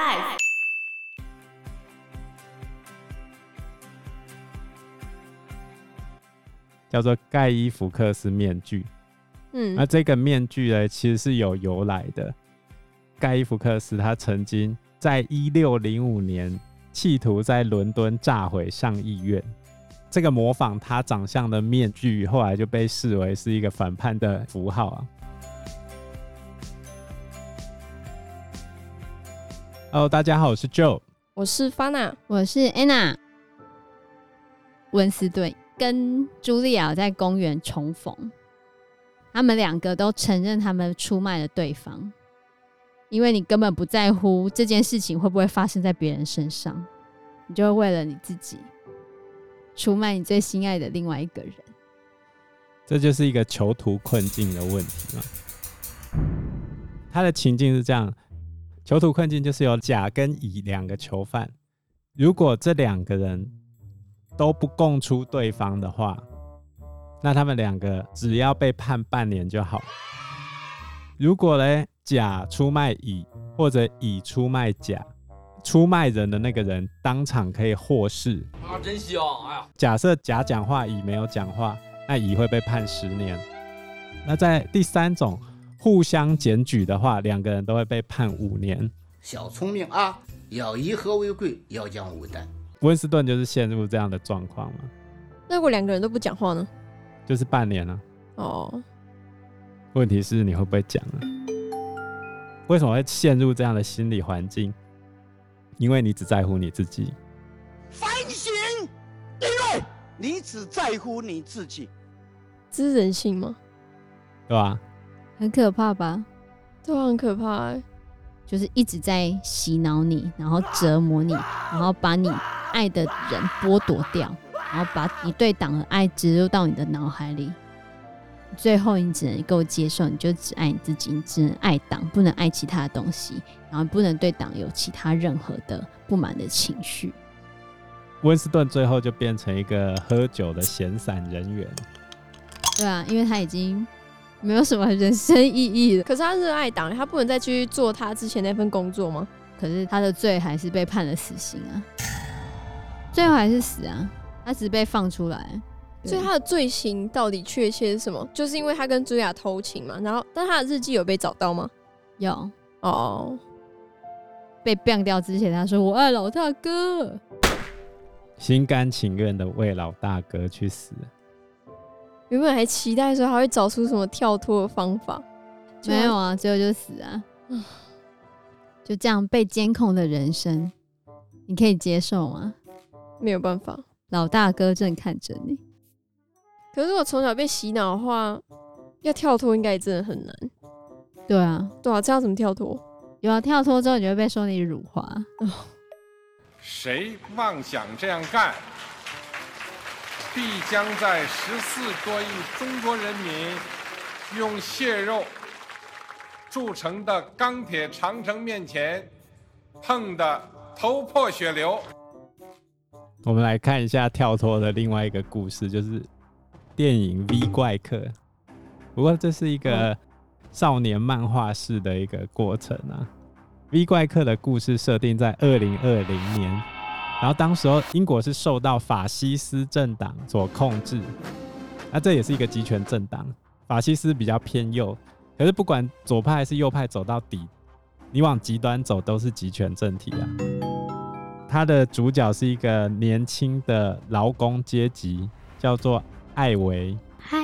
Life，叫做盖伊福克斯面具。嗯，那这个面具呢，其实是有由来的。盖伊福克斯他曾经在一六零五年企图在伦敦炸毁上议院。这个模仿他长相的面具，后来就被视为是一个反叛的符号啊。Hello，大家好，我是 Joe，我是 Fana，我是 Anna。温斯顿跟茱莉亚在公园重逢，他们两个都承认他们出卖了对方，因为你根本不在乎这件事情会不会发生在别人身上，你就会为了你自己。出卖你最心爱的另外一个人，这就是一个囚徒困境的问题嘛。他的情境是这样：囚徒困境就是有甲跟乙两个囚犯，如果这两个人都不供出对方的话，那他们两个只要被判半年就好。如果呢，甲出卖乙，或者乙出卖甲。出卖人的那个人当场可以获释啊，真香！哎呀，假设甲讲话，乙没有讲话，那乙会被判十年。那在第三种互相检举的话，两个人都会被判五年。小聪明啊，要以和为贵，要讲武断。温斯顿就是陷入这样的状况嘛。那如果两个人都不讲话呢？就是半年了。哦。问题是你会不会讲啊？为什么会陷入这样的心理环境？因为你只在乎你自己，反省，因为你只在乎你自己，这是人性吗？对吧？很可怕吧？对啊，很可怕哎，就是一直在洗脑你，然后折磨你，然后把你爱的人剥夺掉，然后把你对党的爱植入到你的脑海里。最后，你只能够接受，你就只爱你自己，你只能爱党，不能爱其他的东西，然后不能对党有其他任何的不满的情绪。温斯顿最后就变成一个喝酒的闲散人员。对啊，因为他已经没有什么人生意义的。可是他热爱党，他不能再继续做他之前那份工作吗？可是他的罪还是被判了死刑啊，最后还是死啊，他只是被放出来。所以他的罪行到底确切是什么？就是因为他跟茱莉亚偷情嘛，然后但他的日记有被找到吗？有哦，被毙掉之前他说我爱老大哥，心甘情愿的为老大哥去死。原本还期待说他会找出什么跳脱的方法，没有啊，最后就死啊，就这样被监控的人生，你可以接受吗？没有办法，老大哥正看着你。可是我从小被洗脑的话，要跳脱应该也真的很难。对啊，对啊，这样怎么跳脱？有啊，跳脱之后你就会被说你辱华。哦，谁妄想这样干，必将在十四多亿中国人民用血肉铸成的钢铁长城面前，碰得头破血流。我们来看一下跳脱的另外一个故事，就是。电影《V 怪客》，不过这是一个少年漫画式的一个过程啊。《V 怪客》的故事设定在二零二零年，然后当时候英国是受到法西斯政党所控制，那这也是一个集权政党，法西斯比较偏右，可是不管左派还是右派走到底，你往极端走都是极权政体啊。他的主角是一个年轻的劳工阶级，叫做。艾维，嗨，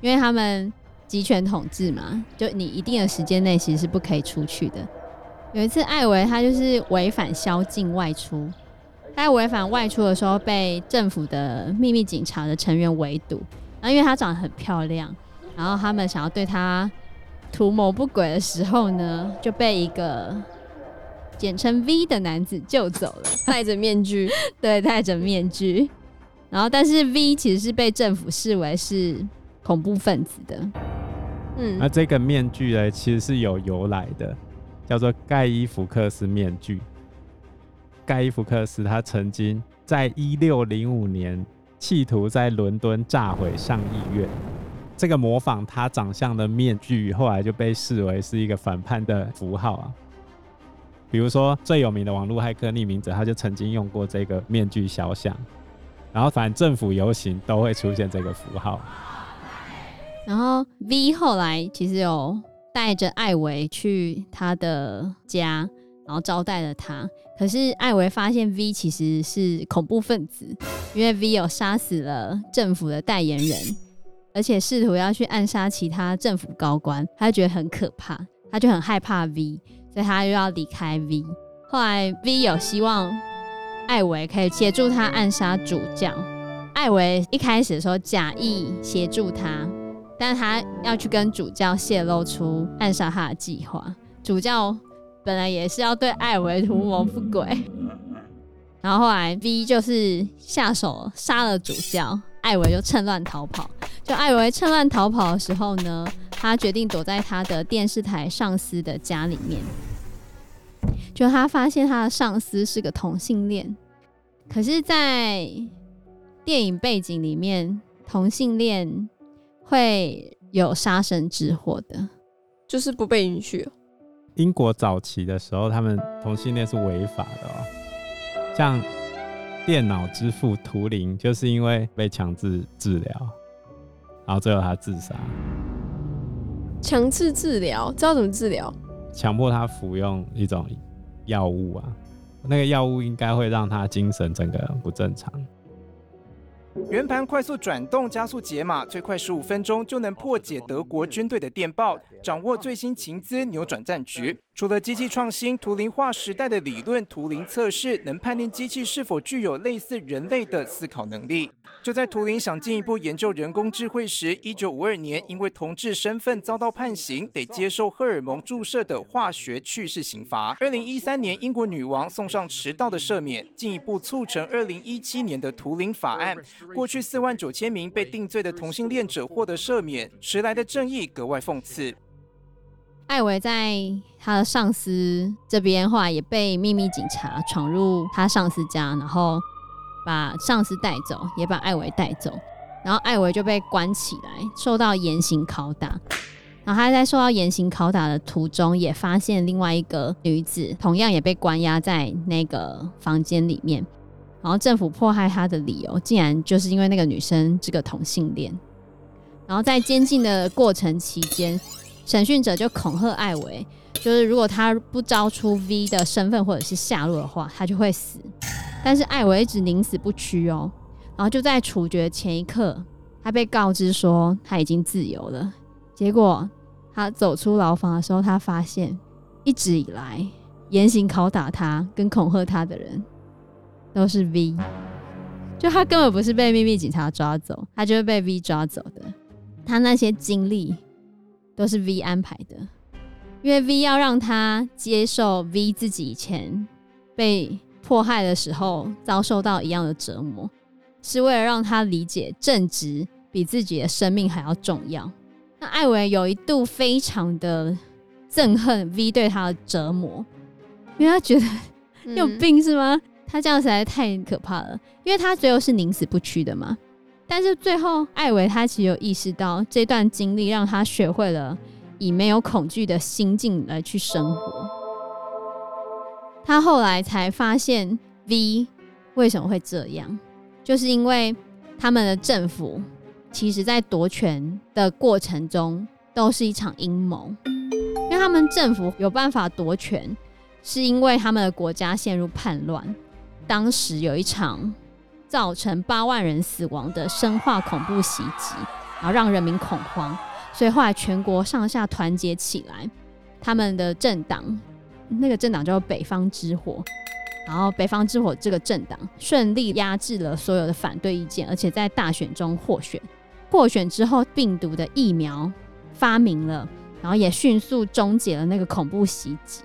因为他们集权统治嘛，就你一定的时间内其实是不可以出去的。有一次，艾维他就是违反宵禁外出，他在违反外出的时候被政府的秘密警察的成员围堵，然后因为他长得很漂亮，然后他们想要对他图谋不轨的时候呢，就被一个简称 V 的男子救走了，戴着面具，对，戴着面具。然后，但是 V 其实是被政府视为是恐怖分子的。嗯，那这个面具呢，其实是有由来的，叫做盖伊福克斯面具。盖伊福克斯他曾经在一六零五年企图在伦敦炸毁上议院。这个模仿他长相的面具，后来就被视为是一个反叛的符号啊。比如说最有名的网络骇客匿名者，他就曾经用过这个面具肖像，然后反政府游行都会出现这个符号。然后 V 后来其实有带着艾维去他的家，然后招待了他。可是艾维发现 V 其实是恐怖分子，因为 V 有杀死了政府的代言人，而且试图要去暗杀其他政府高官，他就觉得很可怕，他就很害怕 V。所以他又要离开 V，后来 V 有希望艾维可以协助他暗杀主教。艾维一开始的时候假意协助他，但他要去跟主教泄露出暗杀他的计划。主教本来也是要对艾维图谋不轨，然后后来 V 就是下手杀了主教，艾维就趁乱逃跑。就艾维趁乱逃跑的时候呢，他决定躲在他的电视台上司的家里面。就他发现他的上司是个同性恋，可是，在电影背景里面，同性恋会有杀身之祸的，就是不被允许。英国早期的时候，他们同性恋是违法的哦。像电脑之父图灵，就是因为被强制治疗，然后最后他自杀。强制治疗，知道怎么治疗？强迫他服用一种药物啊，那个药物应该会让他精神整个不正常。圆盘快速转动，加速解码，最快十五分钟就能破解德国军队的电报，掌握最新情资，扭转战局。除了机器创新，图灵划时代的理论图灵测试能判定机器是否具有类似人类的思考能力。就在图灵想进一步研究人工智慧时，一九五二年因为同志身份遭到判刑，得接受荷尔蒙注射的化学去世刑罚。二零一三年，英国女王送上迟到的赦免，进一步促成二零一七年的图灵法案。过去四万九千名被定罪的同性恋者获得赦免，迟来的正义格外讽刺。艾维在他的上司这边，后来也被秘密警察闯入他上司家，然后把上司带走，也把艾维带走，然后艾维就被关起来，受到严刑拷打。然后他在受到严刑拷打的途中，也发现另外一个女子，同样也被关押在那个房间里面。然后政府迫害他的理由，竟然就是因为那个女生是个同性恋。然后在监禁的过程期间，审讯者就恐吓艾维，就是如果他不招出 V 的身份或者是下落的话，他就会死。但是艾维一直宁死不屈哦。然后就在处决前一刻，他被告知说他已经自由了。结果他走出牢房的时候，他发现一直以来严刑拷打他跟恐吓他的人都是 V，就他根本不是被秘密警察抓走，他就是被 V 抓走的。他那些经历。都是 V 安排的，因为 V 要让他接受 V 自己以前被迫害的时候遭受到一样的折磨，是为了让他理解正直比自己的生命还要重要。那艾维有一度非常的憎恨 V 对他的折磨，因为他觉得 你有病是吗？他这样实在太可怕了，因为他最后是宁死不屈的嘛。但是最后，艾维他其实有意识到这段经历让他学会了以没有恐惧的心境来去生活。他后来才发现 V 为什么会这样，就是因为他们的政府其实在夺权的过程中都是一场阴谋。因为他们政府有办法夺权，是因为他们的国家陷入叛乱，当时有一场。造成八万人死亡的生化恐怖袭击，然后让人民恐慌，所以后来全国上下团结起来，他们的政党，那个政党叫做北方之火，然后北方之火这个政党顺利压制了所有的反对意见，而且在大选中获选。获选之后，病毒的疫苗发明了，然后也迅速终结了那个恐怖袭击。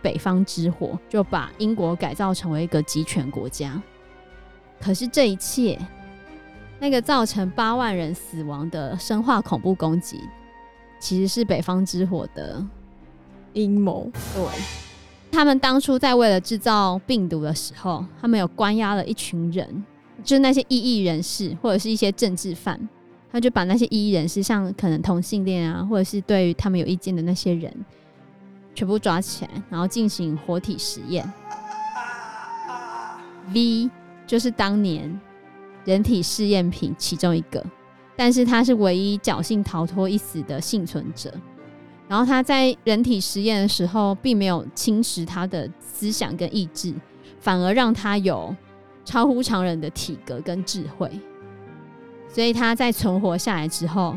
北方之火就把英国改造成为一个集权国家。可是这一切，那个造成八万人死亡的生化恐怖攻击，其实是北方之火的阴谋。对，他们当初在为了制造病毒的时候，他们有关押了一群人，就是那些异议人士或者是一些政治犯，他就把那些异议人士，像可能同性恋啊，或者是对于他们有意见的那些人，全部抓起来，然后进行活体实验。V 就是当年人体试验品其中一个，但是他是唯一侥幸逃脱一死的幸存者。然后他在人体实验的时候，并没有侵蚀他的思想跟意志，反而让他有超乎常人的体格跟智慧。所以他在存活下来之后，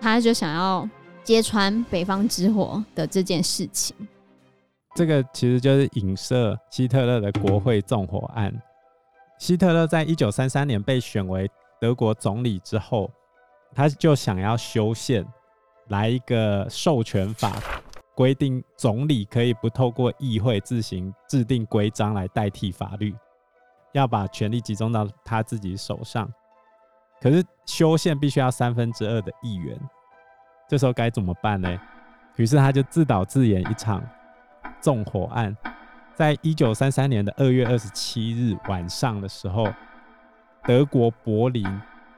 他就想要揭穿北方之火的这件事情。这个其实就是影射希特勒的国会纵火案。希特勒在一九三三年被选为德国总理之后，他就想要修宪，来一个授权法，规定总理可以不透过议会自行制定规章来代替法律，要把权力集中到他自己手上。可是修宪必须要三分之二的议员，这时候该怎么办呢？于是他就自导自演一场。纵火案，在一九三三年的二月二十七日晚上的时候，德国柏林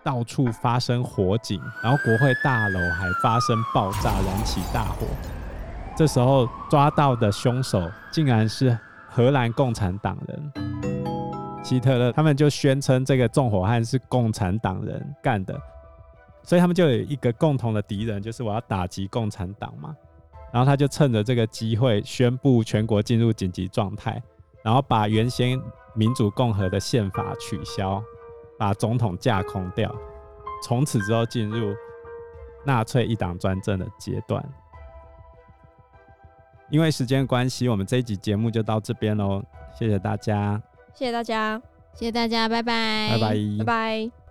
到处发生火警，然后国会大楼还发生爆炸，燃起大火。这时候抓到的凶手竟然是荷兰共产党人，希特勒他们就宣称这个纵火案是共产党人干的，所以他们就有一个共同的敌人，就是我要打击共产党嘛。然后他就趁着这个机会宣布全国进入紧急状态，然后把原先民主共和的宪法取消，把总统架空掉，从此之后进入纳粹一党专政的阶段。因为时间关系，我们这一集节目就到这边喽，谢谢大家，谢谢大家，谢谢大家，拜拜，拜拜，拜拜。